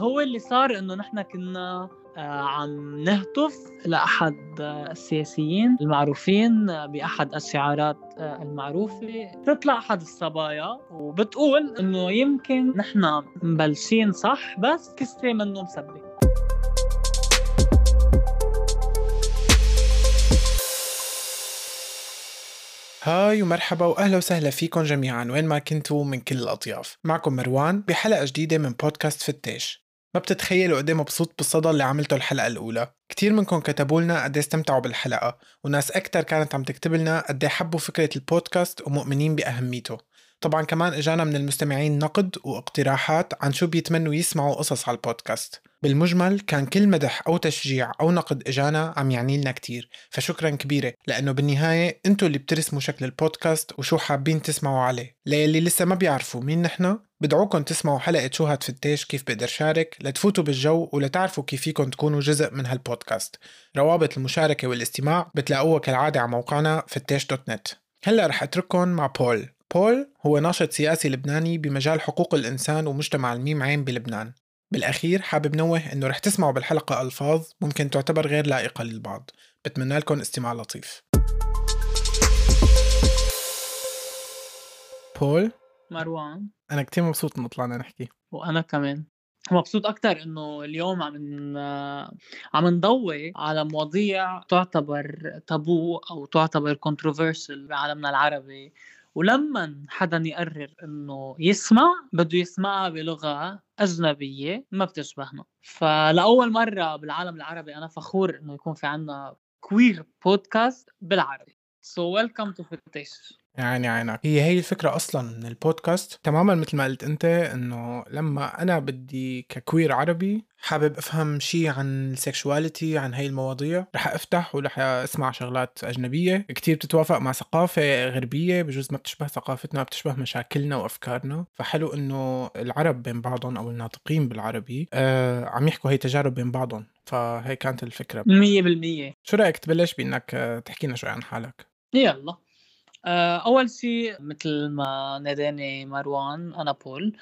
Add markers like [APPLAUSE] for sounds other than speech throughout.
هو اللي صار إنه نحن كنا آه، عم نهتف لأحد آه، السياسيين المعروفين آه، بأحد الشعارات المعروفة. تطلع أحد الصبايا وبتقول إنه يمكن نحن مبلشين صح بس كسرة منه مسبة هاي ومرحبا وأهلا وسهلا فيكم جميعا وين ما كنتوا من كل الأطياف. معكم مروان بحلقة جديدة من بودكاست فتاش. ما بتتخيلوا قد إيه مبسوط بالصدى اللي عملته الحلقة الأولى. كتير منكم كتبوا لنا قد إيه استمتعوا بالحلقة وناس أكتر كانت عم تكتب لنا قد إيه حبوا فكرة البودكاست ومؤمنين بأهميته. طبعا كمان إجانا من المستمعين نقد واقتراحات عن شو بيتمنوا يسمعوا قصص على البودكاست. بالمجمل كان كل مدح أو تشجيع أو نقد إجانا عم يعني لنا كتير. فشكرا كبيرة. لأنه بالنهاية أنتوا اللي بترسموا شكل البودكاست وشو حابين تسمعوا عليه. للي لسه ما بيعرفوا مين نحن بدعوكم تسمعوا حلقة شو هتفتش كيف بقدر شارك لتفوتوا بالجو ولتعرفوا كيف فيكم تكونوا جزء من هالبودكاست. روابط المشاركة والاستماع بتلاقوها كالعادة على موقعنا فتش دوت نت. هلأ رح اترككم مع بول. بول هو ناشط سياسي لبناني بمجال حقوق الإنسان ومجتمع الميم عين بلبنان. بالأخير حابب نوه إنه رح تسمعوا بالحلقة ألفاظ ممكن تعتبر غير لائقة للبعض. بتمنى لكم استماع لطيف. بول؟ مروان. أنا كتير مبسوط إنه طلعنا نحكي. وأنا كمان. مبسوط أكتر إنه اليوم عم عم نضوي على مواضيع تعتبر تابو أو تعتبر controversial بعالمنا العربي. ولما حدا يقرر إنه يسمع بده يسمعها بلغة أجنبية ما بتشبهنا. فلأول مرة بالعالم العربي أنا فخور إنه يكون في عنا queer podcast بالعربي. so welcome to فتش يعني عينك. هي هي الفكرة أصلا من البودكاست تماما مثل ما قلت أنت إنه لما أنا بدي ك queer عربي حابب أفهم شيء عن ال sexuality عن هاي المواضيع. رح أفتح ورح أسمع شغلات أجنبية. كتير بتتوافق مع ثقافة غربية بجوز ما بتشبه ثقافتنا بتشبه مشاكلنا وأفكارنا. فحلو إنه العرب بين بعضهم أو الناطقين بالعربي آه عم يحكوا هي تجارب بين بعضهم. فهي كانت الفكرة. 100% شو رأيك تبلش بإنك تحكي لنا شوي عن حالك؟ يلا. آه، أول شيء مثل ما ناداني مروان أنا بول.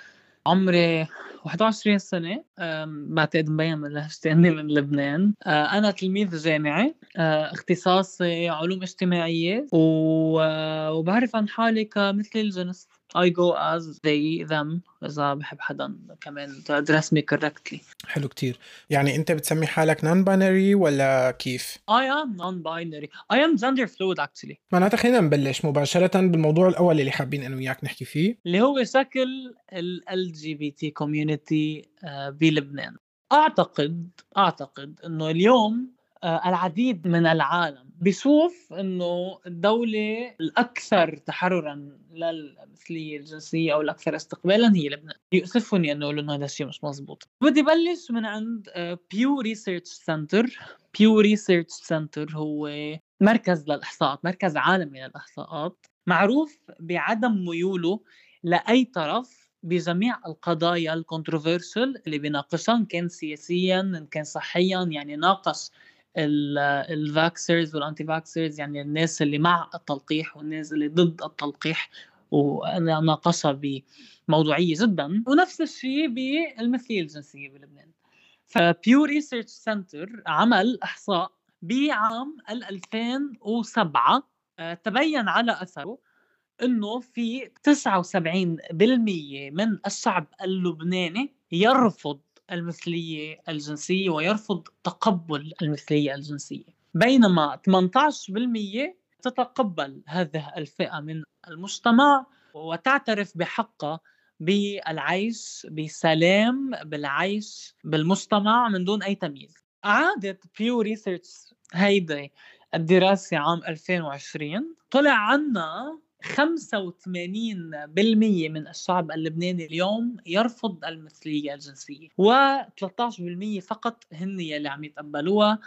عمري 21 سنة بعتقد مبين من لهجتي إني من لبنان. آه، أنا تلميذ جامعي آه، اختصاصي علوم اجتماعية وبعرف عن حالي كمثل الجنس I go as they them. إذا بحب حدا كمان تدرس مي correctly. حلو كتير. يعني أنت بتسمي حالك non binary ولا كيف؟ I am non binary I am gender fluid actually. معناتها خلينا نبلش مباشرة بالموضوع الأول اللي حابين أنا وياك نحكي فيه. اللي هو شكل ال LGBT community آه، بلبنان. أعتقد أعتقد إنه اليوم آه، العديد من العالم بيشوف إنه الدولة الأكثر تحررا للمثلية الجنسية أو الأكثر استقبالا هي لبنان. يؤسفني انه أقول إنه هذا الشيء مش مزبوط. بدي بلش من عند Pew Research Center Pew Research Center هو مركز للإحصاءات مركز عالمي للإحصاءات. معروف بعدم ميوله لأي طرف بجميع القضايا ال controversial اللي بيناقشها ان كان سياسيا إن كان صحيا يعني ناقش ال vaxxers وال anti-vaxxers يعني الناس اللي مع التلقيح والناس اللي ضد التلقيح. وناقشها بموضوعية جدا. ونفس الشيء بالمثلية الجنسية بلبنان. ف Pew Research Center عمل إحصاء بعام 2007 آه، تبين على أثره إنه في 79% من الشعب اللبناني يرفض المثلية الجنسية ويرفض تقبل المثلية الجنسية. بينما 18% تتقبل هذه الفئة من المجتمع وتعترف بحقها بالعيش بسلام بالعيش بالمجتمع من دون أي تمييز. أعادت بيو ريسيرش هيدي الدراسة عام 2020 طلع عنا 85% من الشعب اللبناني اليوم يرفض المثلية الجنسية و13% فقط هن يلي عم يتقبلوها.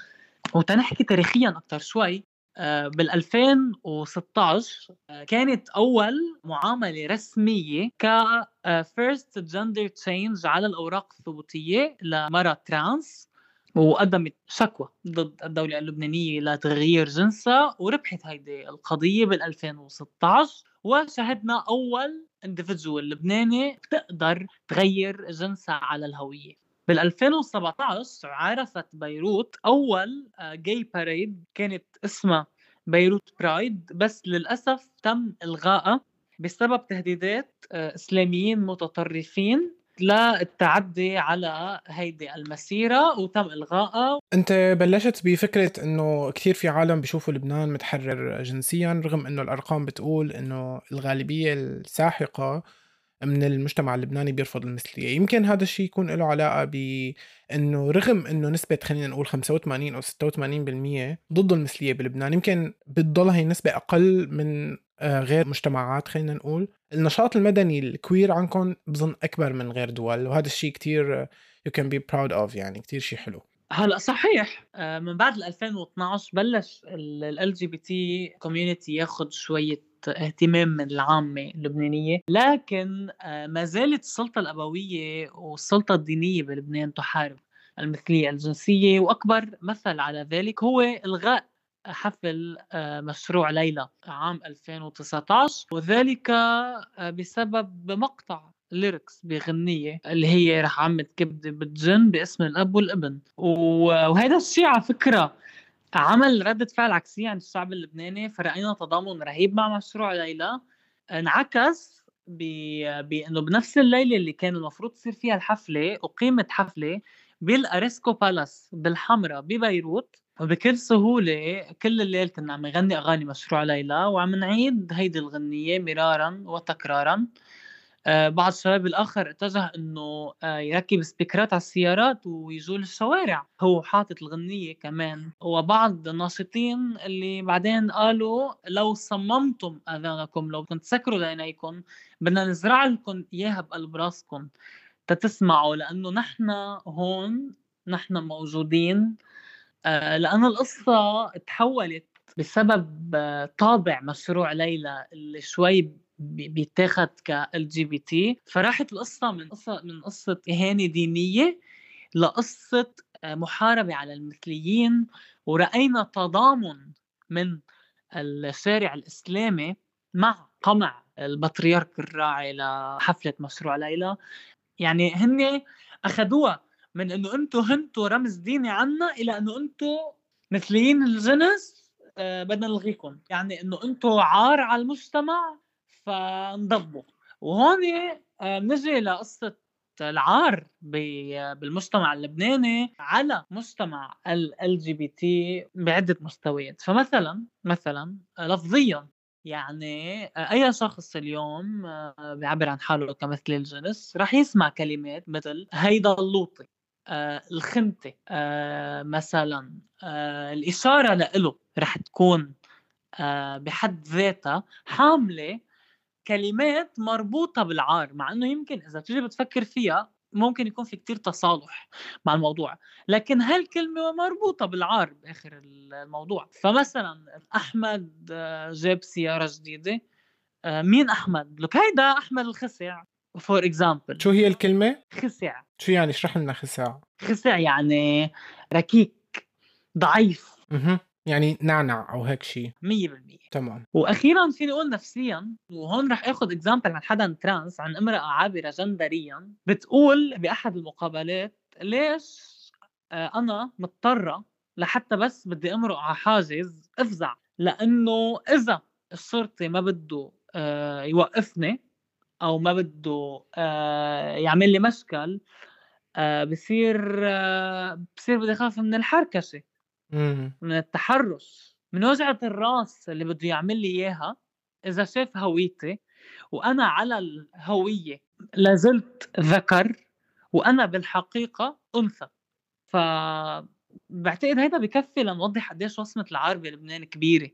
وتنحكي تاريخيا أكثر شوي آه، بال 2016 آه، كانت أول معاملة رسمية ك first gender change على الأوراق الثبوتية لمرأة trans. وقدمت شكوى ضد الدولة اللبنانية لتغيير جنسها وربحت هيدي القضية بال 2016 وشهدنا أول individual لبناني بتقدر تغير جنسها على الهوية. بال 2017 عرفت بيروت أول gay parade كانت اسمها بيروت برايد بس للأسف تم إلغائها بسبب تهديدات آه، إسلاميين متطرفين. للتعدي على هيدي المسيرة وتم إلغائها. أنت بلشت بفكرة أنه كثير في عالم بيشوفوا لبنان متحرر جنسيا رغم أنه الأرقام بتقول أنه الغالبية الساحقة من المجتمع اللبناني بيرفض المثلية. يمكن هذا الشيء يكون له علاقة بأنه رغم أنه نسبة خلينا نقول 85 أو 86% ضد المثلية بلبنان يمكن بتضل هي النسبة أقل من آه، غير مجتمعات خلينا نقول. النشاط المدني ال queer عندكم بظن أكبر من غير دول وهذا الشيء كتير you can be proud of يعني كتير شيء حلو. هلا صحيح آه، من بعد 2012 بلش LGBT community ياخذ شوية اهتمام من العامة اللبنانية لكن آه، ما زالت السلطة الأبوية والسلطة الدينية بلبنان تحارب المثلية الجنسية وأكبر مثل على ذلك هو إلغاء حفل آه، مشروع ليلى عام 2019 وذلك آه، بسبب مقطع lyrics بغنية اللي هي رح عمد كبدي بالجن باسم الأب والابن وهذا الشيء على فكرة عمل ردة فعل عكسية عند الشعب اللبناني فرأينا تضامن رهيب مع مشروع ليلى. انعكس بانه بنفس الليلة اللي كان المفروض تصير فيها الحفلة أقيمت حفلة بال Aresco Palace بالحمراء ببيروت. وبكل سهولة كل الليل كنا عم نغني أغاني مشروع ليلى وعم نعيد هيدي الغنية مرارا وتكرارا. بعض الشباب الآخر اتجه إنه آه، يركب سبيكرات على السيارات ويجول الشوارع. هو حاطط الغنية كمان. وبعض الناشطين اللي بعدين قالوا لو صممتم آذانكم لو كنت تسكروا دينيكم بدنا نزرع لكم إياها بقلب راسكم تتسمعوا لأنه نحن هون نحن موجودين. آه، لأن القصة تحولت بسبب طابع مشروع ليلى اللي شوي بيتاخد ك LGBT فراحت القصة من قصة من قصة إهانة دينية لقصة آه، محاربة على المثليين ورأينا تضامن من الشارع الإسلامي مع قمع البطريرك الراعي لحفلة مشروع ليلى. يعني هن أخذوها من إنه أنتم هنتوا رمز ديني عنا إلى إنه أنتم مثليين الجنس آه، بدنا نلغيكم. يعني إنه أنتم عار على المجتمع فانضبوا. وهون آه، لقصة العار بالمجتمع اللبناني على مجتمع LGBT بعدة مستويات. فمثلا مثلا لفظيا يعني آه، أي شخص اليوم آه، بيعبر عن حاله كمثل الجنس رح يسمع كلمات مثل هيدا اللوطي آه الخنتة آه مثلا آه الإشارة لإله رح تكون آه بحد ذاتها حاملة كلمات مربوطة بالعار مع إنه يمكن إذا تيجي بتفكر فيها ممكن يكون في كتير تصالح مع الموضوع لكن هالكلمة مربوطة بالعار بآخر الموضوع. فمثلا أحمد آه، جاب سيارة جديدة آه، مين أحمد؟ لك هيدا أحمد الخسع for example شو هي الكلمة؟ خسع. شو يعني؟ اشرح لنا خسع. خسع يعني ركيك ضعيف. يعني نعنع أو هيك شيء 100% تمام. وأخيرا فيني أقول نفسيا وهون رح آخذ example عن حدا trans عن امرأة عابرة جندريا بتقول بأحد المقابلات ليش آه، أنا مضطرة لحتى بس بدي أمرق على حاجز أفزع؟ لأنه إذا الشرطي ما بده آه، يوقفني أو ما بده آه، يعمل لي مشكل بصير بصير بدي أخاف من الحركشة. من التحرش من وجعة الراس اللي بده يعمل لي إياها. إذا شاف هويتي وأنا على الهوية لازلت ذكر وأنا بالحقيقة أنثى. ف بعتقد هيدا بكفي لنوضح قديش وصمة العار بلبنان كبيرة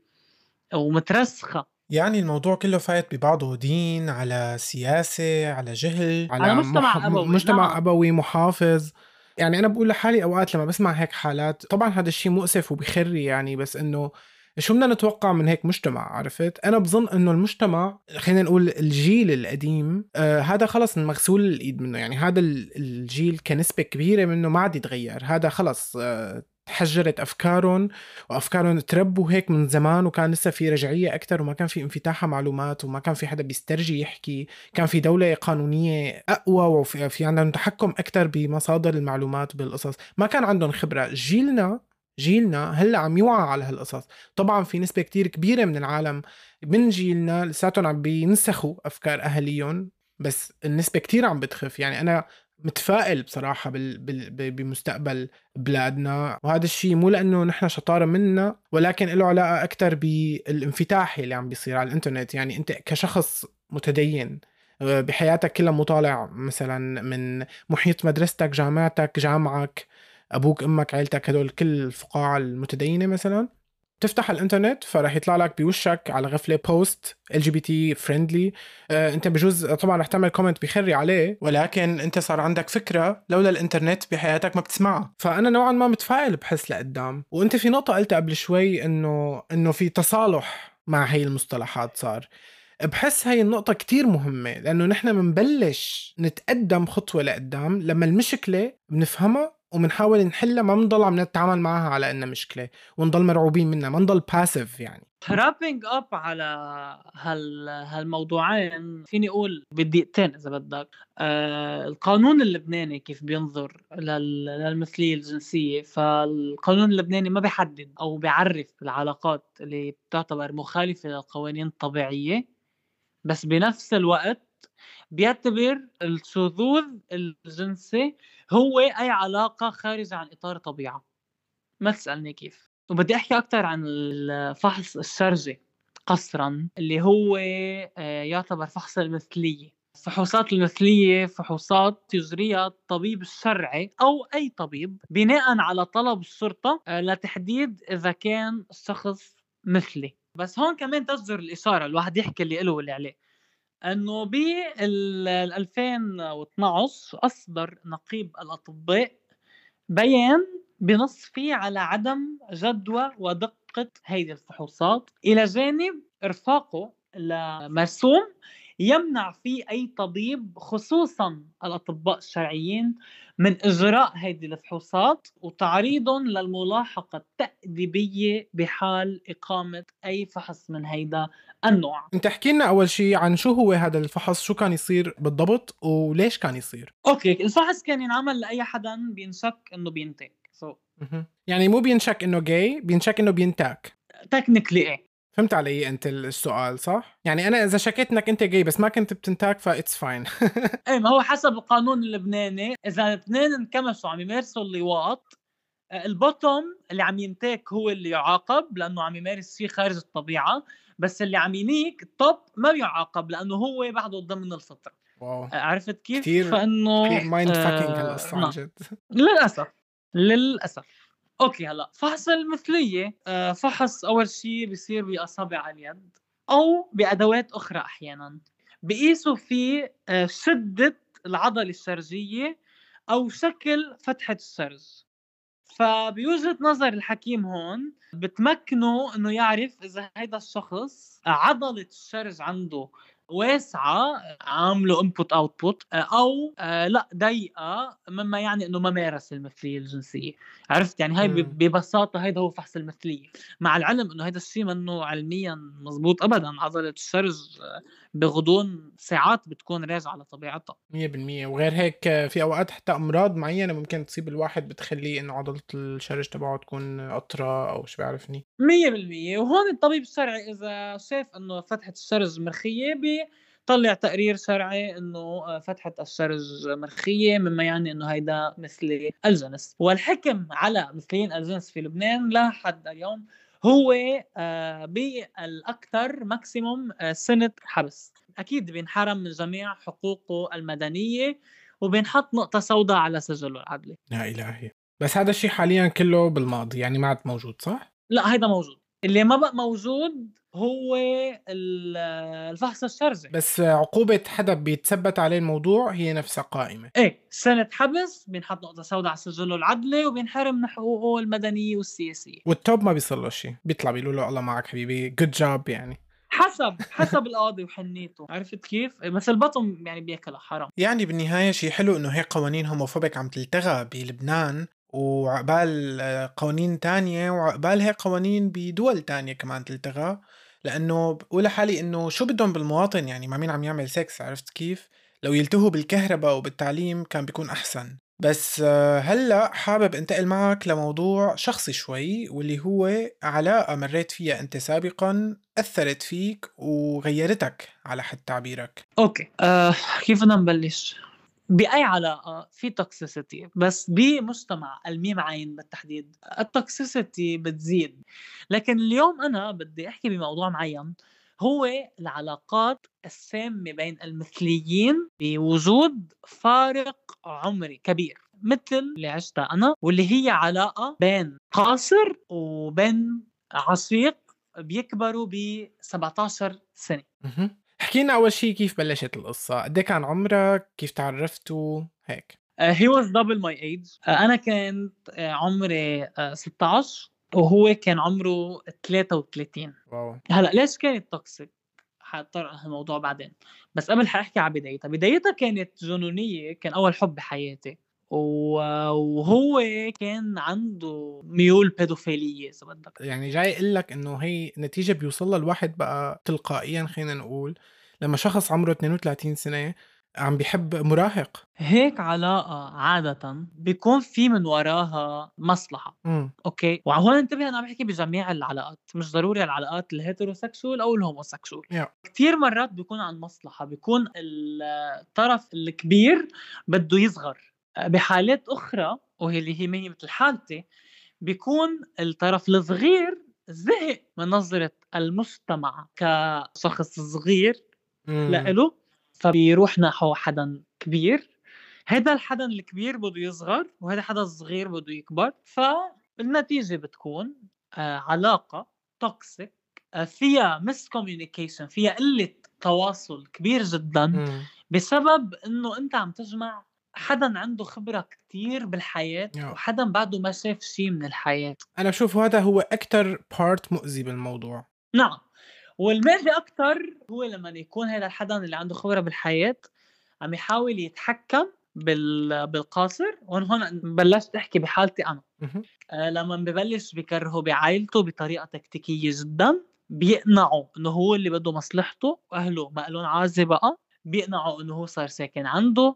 ومترسخة. يعني الموضوع كله فايت ببعضه دين على سياسة على جهل على, على مجتمع مح... أبوي مجتمع نعم. أبوي محافظ. يعني أنا بقول لحالي أوقات لما بسمع هيك حالات طبعا هذا الشيء مؤسف وبخري يعني بس إنه شو بدنا نتوقع من هيك مجتمع عرفت؟ أنا بظن إنه المجتمع خلينا نقول الجيل القديم آه هذا خلص مغسول الإيد منه يعني هذا الجيل كنسبة كبيرة منه ما عاد يتغير هذا خلص آه تحجرت أفكارهم وأفكارهم تربوا هيك من زمان وكان لسه في رجعية أكثر وما كان في انفتاح معلومات وما كان في حدا بيسترجي يحكي. كان في دولة قانونية أقوى وفي في عندهم تحكم أكثر بمصادر المعلومات بالقصص. ما كان عندهم خبرة. جيلنا جيلنا هلأ عم يوعى على هالقصص. طبعا في نسبة كتير كبيرة من العالم من جيلنا لساتهم عم بينسخوا أفكار أهاليهم بس النسبة كتير عم بتخف. يعني أنا متفائل بصراحة بال... بال... بمستقبل بلادنا. وهذا الشيء مو لأنه نحن شطارة منا ولكن له علاقة أكثر بالانفتاح اللي عم بيصير على الإنترنت. يعني أنت كشخص متدين آه، بحياتك كلها مطالع مثلا من محيط مدرستك جامعتك جامعك أبوك أمك عيلتك هدول كل الفقاعة المتدينة مثلا. تفتح الإنترنت فراح يطلع لك بوشك على غفلة post LGBT friendly أنت بجوز طبعا رح تعمل comment بيخري عليه ولكن أنت صار عندك فكرة لولا الإنترنت بحياتك ما بتسمعها. فأنا نوعا ما متفائل بحس لقدام. وأنت في نقطة قلتها قبل شوي إنه إنه في تصالح مع هي المصطلحات صار. بحس هاي النقطة كتير مهمة لأنه نحن منبلش نتقدم خطوة لقدام. لما المشكلة بنفهمها وبنحاول نحلها ما بنضل عم نتعامل معها على إنها مشكله ونضل مرعوبين منها ما نضل passive يعني. wrapping up على هال هالموضوعين فيني أقول بدقيقتين إذا بدك. آه القانون اللبناني كيف بينظر لل... للمثلية الجنسية فالقانون اللبناني ما بيحدد أو بيعرف العلاقات اللي بتعتبر مخالفة للقوانين الطبيعية بس بنفس الوقت بيعتبر الشذوذ الجنسي هو أي علاقة خارجة عن إطار الطبيعه ما تسألني كيف. وبدي أحكي أكثر عن الفحص الشرجي قصرا اللي هو آه، يعتبر فحص المثلية. الفحوصات المثلية فحوصات يجريها الطبيب الشرعي أو أي طبيب بناء على طلب الشرطة آه، لتحديد إذا كان الشخص مثلي. بس هون كمان تصدر الإشارة الواحد يحكي اللي له واللي عليه. إنه ب 2012 أصدر نقيب الأطباء بيان بنص فيه على عدم جدوى ودقة هذه الفحوصات إلى جانب إرفاقه لمرسوم يمنع فيه أي طبيب خصوصا الأطباء الشرعيين من إجراء هذه الفحوصات وتعريضهم للملاحقة التأديبية بحال إقامة أي فحص من هيدا النوع. انت احكي لنا أول شيء عن شو هو هذا الفحص؟ شو كان يصير بالضبط وليش كان يصير؟ okay الفحص كان ينعمل لأي حدا بينشك إنه بينتاك so so. يعني مو بينشك إنه جاي بينشك إنه بينتاك. technically إيه. فهمت علي أنت السؤال صح؟ يعني أنا إذا شكيت إنك أنت جاي بس ما كنت بتنتاك ف it's fine [LAUGHS] إيه ما هو حسب القانون اللبناني. إذا اثنين انكمشوا عم يمارسوا اللواط آه، ال bottom اللي عم ينتاك هو اللي يعاقب لأنه عم يمارس شيء خارج الطبيعة بس اللي عم ينيك ال top ما بيعاقب لأنه هو بعده ضمن الفطرة. wow. آه، عرفت كيف؟ كثير فإنه كثير mind fucking هالقصه عن جد. للأسف. للأسف. okay هلأ. فحص المثلية آه، فحص أول شيء بيصير بأصابع اليد أو بأدوات أخرى أحيانا. بقيسوا فيه آه، شدة العضلة الشرجية أو شكل فتحة الشرج. فبوجهه نظر الحكيم هون بتمكنه إنه يعرف إذا هيدا الشخص عضلة الشرج عنده واسعة عاملة input output أو آه، لأ ضيقة مما يعني إنه ما مارس المثلية الجنسية. عرفت؟ يعني هاي ببساطة هيدا هو فحص المثلية. مع العلم إنه هذا الشيء منه علميا مزبوط ابدا. عضله الشرج بغضون ساعات بتكون راجعه لطبيعتها 100% وغير هيك في أوقات حتى أمراض معينة ممكن تصيب الواحد بتخليه إنه عضلة الشرج تبعه تكون قطره أو شو بيعرفني 100% وهون الطبيب الشرعي إذا شاف إنه فتحة الشرج مرخية بيطلع تقرير شرعي إنه فتحه الشرج مرخية مما يعني إنه هيدا مثلي ألجنس. والحكم على مثليين ألجنس في لبنان لحد اليوم هو آه، بالأكثر ماكسيموم آه، سنة حبس. أكيد بينحرم من جميع حقوقه المدنية وبينحط نقطة سوداء على سجله العدلي. يا الهي بس هذا الشيء حاليا كله بالماضي يعني ما عاد موجود صح؟ لا هيدا موجود. اللي ما بقى موجود هو الفحص الشرجي بس عقوبة حدا بيتثبت عليه الموضوع هي نفسها قائمة. إيه سنة حبس بينحط نقطة سوداء على سجله العدلي وبينحرم من حقوقه المدنية والسياسية. والتوب ما بيصير له شيء بيطلع بيقولوا له الله معك حبيبي جود جوب يعني. حسب [LAUGHS] حسب القاضي وحنيته. عرفت كيف؟ بس البطن يعني بياكلها حرام. يعني بالنهاية شيء حلو إنه هيك قوانين homophobic عم تلتغى بلبنان وعقبال قوانين تانية وعقبال هيك قوانين بدول تانية كمان تلتغى لأنه بقول لحالي إنه شو بدهم بالمواطن يعني ما مين عم يعمل سكس عرفت كيف؟ لو يلتهوا بالكهرباء وبالتعليم كان بيكون أحسن بس آه، هلأ حابب أنتقل معك لموضوع شخصي شوي واللي هو علاقة مريت فيها أنت سابقا أثرت فيك وغيرتك على حد تعبيرك okay آه كيف بدنا نبلش؟ بأي علاقة في توكسيسيتي بس بمجتمع الميم عين بالتحديد ال toxicity بتزيد. لكن اليوم أنا بدي أحكي بموضوع معين هو العلاقات السامة بين المثليين بوجود فارق عمري كبير. مثل اللي عشتها أنا واللي هي علاقة بين قاصر وبين عشيق بيكبروا ب 17 سنة. احكي لنا أول شيء كيف بلشت القصة؟ قد إيه كان عمرك؟ كيف تعرفتوا هيك. he was double my age أنا كنت آه، عمري 16 آه، وهو كان عمره 33 wow. هلأ ليش كانت toxic؟ حاضطر الموضوع بعدين. بس قبل حأحكي على بدايتها. بدايتها كانت جنونية كان أول حب بحياتي. وهو كان عنده ميول بيدوفيليه إذا بدك. يعني جاي أقول لك إنه هي نتيجة بيوصلها الواحد بقى تلقائيا خلينا نقول لما شخص عمره 32 سنة عم بيحب مراهق. هيك علاقة عادة بيكون في من وراها مصلحة. م. okay؟ وهون انتبه أنا بحكي بجميع العلاقات. مش ضروري العلاقات ال heterosexual أو ال homosexual yeah. كثير مرات بيكون عن مصلحة. بيكون الطرف الكبير بده يصغر. بحالات أخرى وهي اللي هي هي مثل حالتي بيكون الطرف الصغير زهق من نظرة المجتمع كشخص صغير لإله فبيروح نحو حدا كبير. هذا الحدا الكبير بده يصغر وهذا حدا الصغير بده يكبر فالنتيجة بتكون آه، علاقة toxic آه، فيها miscommunication فيها قلة تواصل كبير جدا بسبب إنه أنت عم تجمع حدا عنده خبرة كتير بالحياة وحدا بعده ما شاف شيء من الحياة. أنا بشوف هذا هو أكتر بارت مؤذي بالموضوع. نعم. والمؤذي أكتر هو لما يكون هذا الحدا اللي عنده خبرة بالحياة عم يحاول يتحكم بال... بالقاصر. وهون هون بلشت أحكي بحالتي أنا. آه لما ببلش بكرهه بعائلته بطريقة تكتيكية جدا بيقنعوا إنه هو اللي بده مصلحته وأهله ما لهم عازه بقى بيقنعوا إنه هو صار ساكن عنده.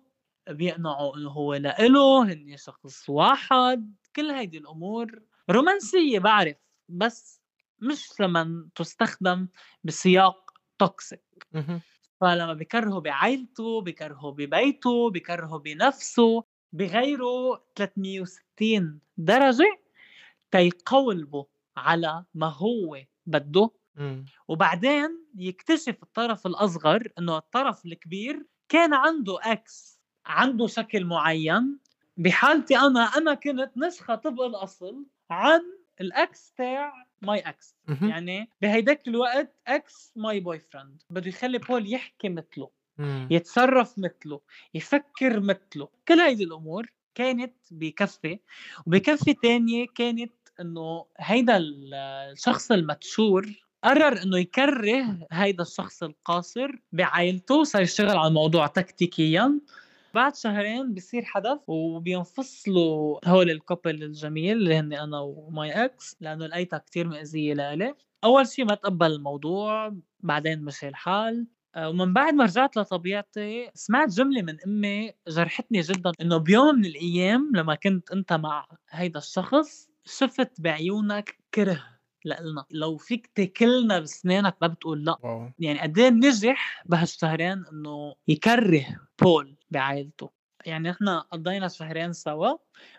بيقنعوا إنه هو لإله هن شخص واحد. كل هيدي الأمور رومانسية بعرف بس مش لما تستخدم بسياق توكسيك فلما بكرهه بعائلته بكرهه ببيته بكرهه بنفسه بغيره 360 درجة تيقولبه على ما هو بده. وبعدين يكتشف الطرف الأصغر إنه الطرف الكبير كان عنده ex عنده شكل معين بحالتي أنا أنا كنت نسخة طبق الأصل عن ال ex تاع my ex. يعني بهيداك الوقت ex my boyfriend. بده يخلي بول يحكي مثله يتصرف مثله يفكر مثله. كل هيدي الأمور كانت بكفي وبكفي تانية كانت إنه هيدا الشخص المتشور قرر إنه يكره هيدا الشخص القاصر بعائلته صار يشتغل على الموضوع تكتيكيا. بعد شهرين بصير حدث وبينفصلوا هول الكوبل الجميل اللي هن أنا وماي إكس لأنه لقيتها كتير مأذية لإلي. أول شيء ما تقبل الموضوع بعدين مشي الحال. آه، ومن بعد ما رجعت لطبيعتي سمعت جملة من أمي جرحتني جدا إنه بيوم من الأيام لما كنت أنت مع هيدا الشخص شفت بعيونك كره لنا لو فيك تاكلنا بسنانك ما بتقول لا. واو. يعني قد إيه نجح بهالشهرين إنه يكره بول بعائلته. يعني إحنا قضينا شهرين سوا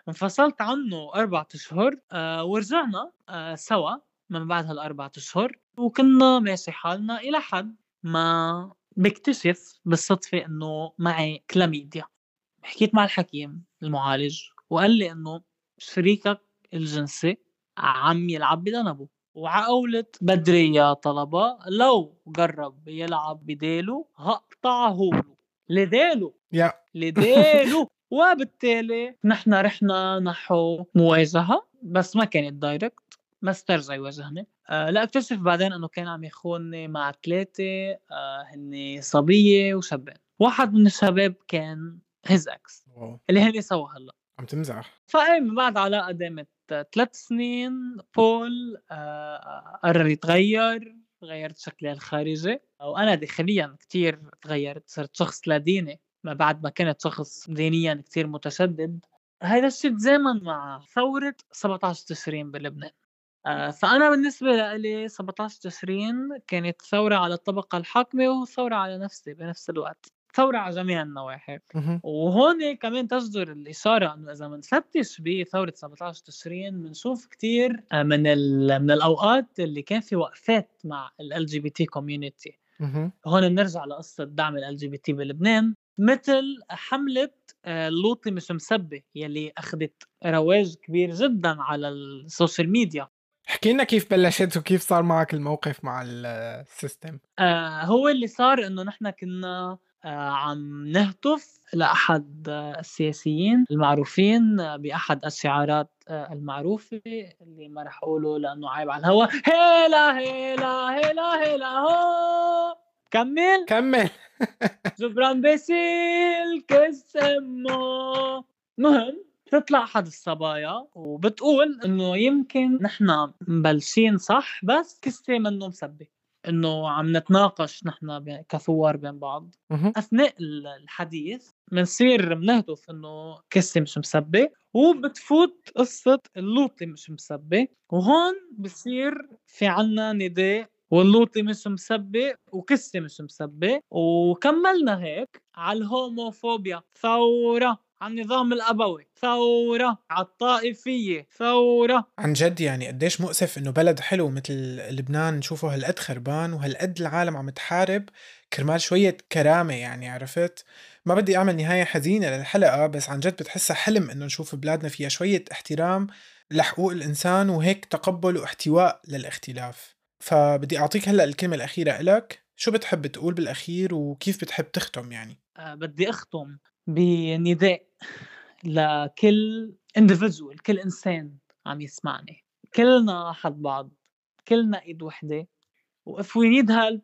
انفصلت عنه أربعة أشهر آه ورجعنا آه سوا من بعد هالأربعة أشهر وكنا ماشي حالنا إلى حد ما بكتشف بالصدفة إنه معي كلاميديا. حكيت مع الحكيم المعالج وقال لي إنه شريكك الجنسي عم يلعب بذنبه. وعقولة بدري يا طلبة لو جرب يلعب بديله هقطعه له. لديله. يا. لديله. [LAUGHS] وبالتالي نحن رحنا نحو مواجهة. بس ما كانت دايركت ما استرجع يواجهني. آه لا اكتشف بعدين إنه كان عم يخونني مع ثلاثة. آه هن صبية وشابين. واحد من الشباب كان هيز إكس اللي هن سوا هلأ. عم تمزح. فايه من بعد علاقة دامت ثلاث سنين بول آه، قرر يتغير غيرت شكلي الخارجي وأنا داخليا كتير تغيرت صرت شخص لا ديني ما بعد ما كنت شخص دينيا كتير متشدد. هذا الشيء تزامن مع ثورة 17 تشرين بلبنان. آه، فأنا بالنسبة لي 17 تشرين كانت ثورة على الطبقة الحاكمة وثورة على نفسي بنفس الوقت. ثورة على جميع النواحي وهون كمان تجدر الإشارة إنه إذا بنفتش بثورة 17 تشرين بنشوف كثير آه، من من الأوقات اللي كان في وقفات مع ال LGBT community هون بنرجع لقصة دعم ال LGBT بلبنان. مثل حملة آه، مش مسبة يلي أخذت رواج كبير جدا على ال social media. احكي لنا كيف بلشت وكيف صار معك الموقف مع ال system آه هو اللي صار إنه نحن كنا آه عم نهتف لأحد السياسيين المعروفين بأحد الشعارات المعروفة اللي ما رح أقوله لأنه عيب على الهوا. هيلا هيلا هيلا هيلا هو! كمل. كمل. [LAUGHS] جبران باسيل كس امه مهم بتطلع أحد الصبايا وبتقول إنه يمكن نحن مبلشين صح بس كسه منه مسبه إنه عم نتناقش نحن كثوار بين بعض. أثناء الحديث بنصير بنهدف إنه كسه مش مسبه وبتفوت قصة اللوطي مش مسبه وهون بصير في عنا نداء واللوطي مش مسبه وكسه مش مسبه وكملنا هيك على الهوموفوبيا. ثوره على النظام الأبوي. ثورة على الطائفية ثورة. عن جد يعني قديش مؤسف إنه بلد حلو مثل لبنان نشوفه هالقد خربان وهالقد العالم عم تحارب. كرمال شوية كرامة يعني عرفت؟ ما بدي أعمل نهاية حزينة للحلقة بس عن جد بتحسها حلم إنه نشوف بلادنا فيها شوية احترام لحقوق الإنسان وهيك تقبل واحتواء للاختلاف. فبدي أعطيك هلأ الكلمة الأخيرة لك شو بتحب تقول بالأخير وكيف بتحب تختم يعني؟ أه بدي أختم. بنداء لكل individual كل إنسان عم يسمعني. كلنا حد بعض كلنا إيد وحدة. و if we need help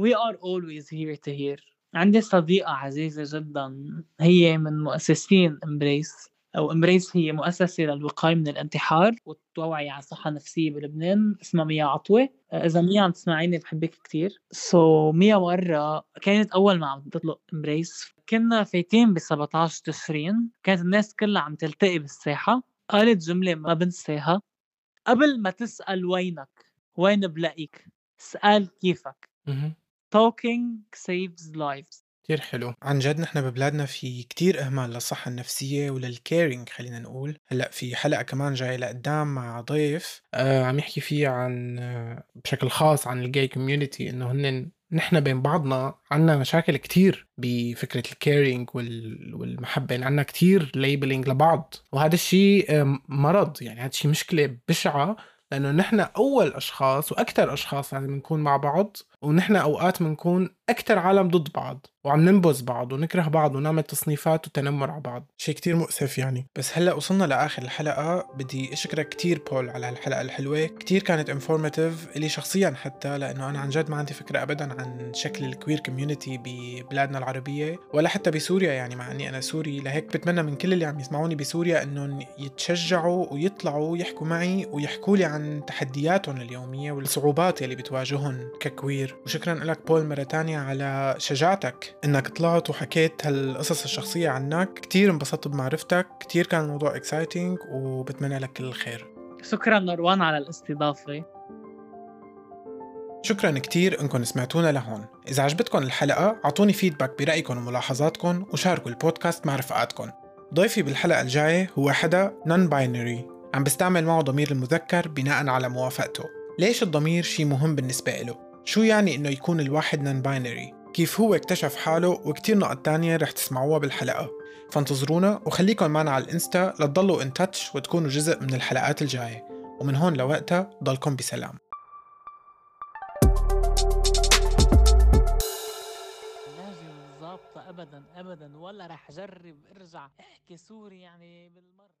we are always here to hear. عندي صديقة عزيزة جدا هي من مؤسسين Embrace أو Embrace هي مؤسسة للوقاية من الانتحار والتوعية على الصحة النفسية بلبنان اسمها ميا عطوة. آه، إذا ميا عم تسمعيني بحبك كثير so so, ميا مرة كانت أول ما عم تطلق Embrace كنا فايتين ب 17 تشرين. كانت الناس كلها عم تلتقي بالساحة. قالت جملة ما بنساها. قبل ما تسأل وينك وين بلاقيك؟ اسال كيفك. talking saves lives. كتير حلو. عن جد نحن ببلادنا في كتير إهمال للصحة النفسية ولل caring خلينا نقول. هلأ في حلقة كمان جاي لقدام مع ضيف آه عم يحكي فيه عن آه بشكل خاص عن ال gay community إنه هن نحن بين بعضنا عنا مشاكل كتير بفكرة ال caring وال... والمحبة. يعني عنا كتير labeling لبعض. وهذا الشيء مرض. يعني هذا الشيء مشكلة بشعة لأنه نحن أول أشخاص وأكثر أشخاص لازم نكون مع بعض ونحن أوقات بنكون أكثر عالم ضد بعض وعم ننبذ بعض ونكره بعض ونعمل تصنيفات وتنمر على بعض. شيء كتير مؤسف يعني. بس هلأ وصلنا لآخر الحلقة. بدي أشكرك كتير بول على هالحلقة الحلوة. كتير كانت informative إلي شخصيا حتى لأنه أنا عن جد ما عندي فكرة ابدا عن شكل ال queer community ببلادنا العربية ولا حتى بسوريا يعني مع إني أنا سوري. لهيك بتمنى من كل اللي عم يسمعوني بسوريا إنهم يتشجعوا ويطلعوا يحكوا معي ويحكوا لي عن تحدياتهم اليومية والصعوبات اللي بتواجههم ك queer وشكرا لك بول مرة تانية على شجاعتك إنك طلعت وحكيت هالقصص الشخصية عنك. كتير انبسطت بمعرفتك. كتير كان الموضوع exciting وبتمنى لك كل الخير. شكرا مروان على الاستضافة. شكرا كتير انكم سمعتونا لهون. إذا عجبتكم الحلقة أعطوني feedback برأيكم وملاحظاتكم وشاركوا البودكاست مع رفقاتكم ضيفي بالحلقة الجاية هو حدا non-binary عم بستعمل معه ضمير المذكر بناء على موافقته. ليش الضمير شي مهم بالنسبة له؟ شو يعني إنه يكون الواحد non-binary؟ كيف هو اكتشف حاله؟ وكتير نقط تانية رح تسمعوها بالحلقة. فانتظرونا وخليكن معنا على الإنستا لتضلوا ان تاتش وتكونوا جزء من الحلقات الجاية. ومن هون لوقتها ضلكم بسلام. ابدا ابدا. ولا رح أجرب. ارجع احكي سوري يعني بالمرة.